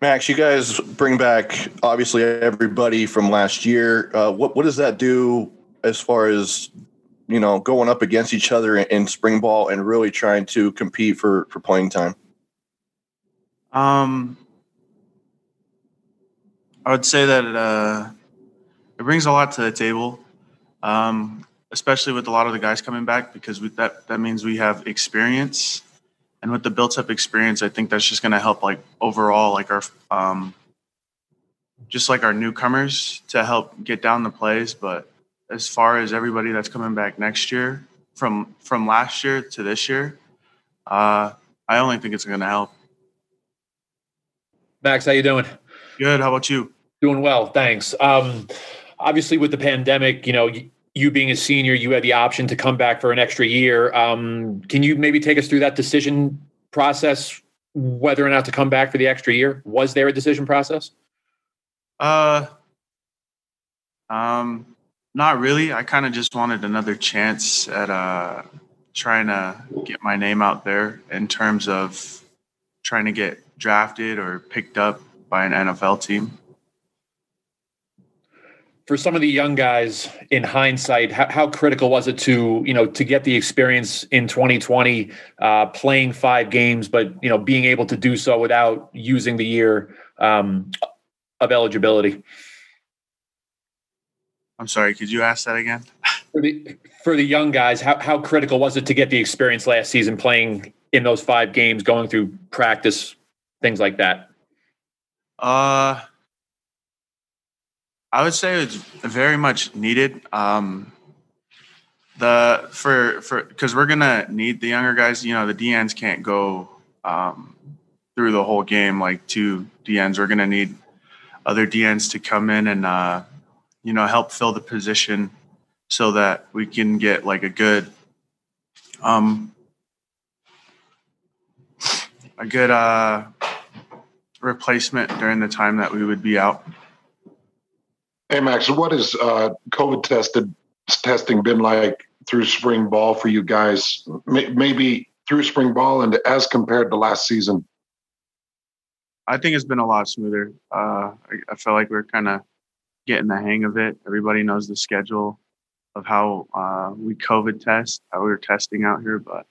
Max, you guys bring back obviously everybody from last year. Uh, what what does that do as far as you know going up against each other in, in spring ball and really trying to compete for for playing time? Um, I would say that uh, it brings a lot to the table, um, especially with a lot of the guys coming back because we, that that means we have experience and with the built up experience, I think that's just going to help like overall, like our, um, just like our newcomers to help get down the plays. But as far as everybody that's coming back next year from, from last year to this year, uh, I only think it's going to help. Max, how you doing? Good. How about you? Doing well, thanks. Um, obviously, with the pandemic, you know, you being a senior, you had the option to come back for an extra year. Um, can you maybe take us through that decision process, whether or not to come back for the extra year? Was there a decision process? Uh, um, not really. I kind of just wanted another chance at uh trying to get my name out there in terms of trying to get drafted or picked up by an NFL team for some of the young guys in hindsight how, how, critical was it to you know to get the experience in 2020 uh, playing five games but you know being able to do so without using the year um, of eligibility? I'm sorry could you ask that again? For the for the young guys how, how critical was it to get the experience last season playing in those five games going through practice things like that? Uh I would say it's very much needed. Um, the for for because we're gonna need the younger guys. You know, the DNs can't go um, through the whole game like two DNs. We're gonna need other DNs to come in and uh, you know help fill the position so that we can get like a good um a good uh replacement during the time that we would be out. Hey Max, what has uh, COVID tested testing been like through spring ball for you guys? Maybe through spring ball and as compared to last season. I think it's been a lot smoother. Uh, I, I feel like we're kind of getting the hang of it. Everybody knows the schedule of how uh, we COVID test, how we are testing out here. But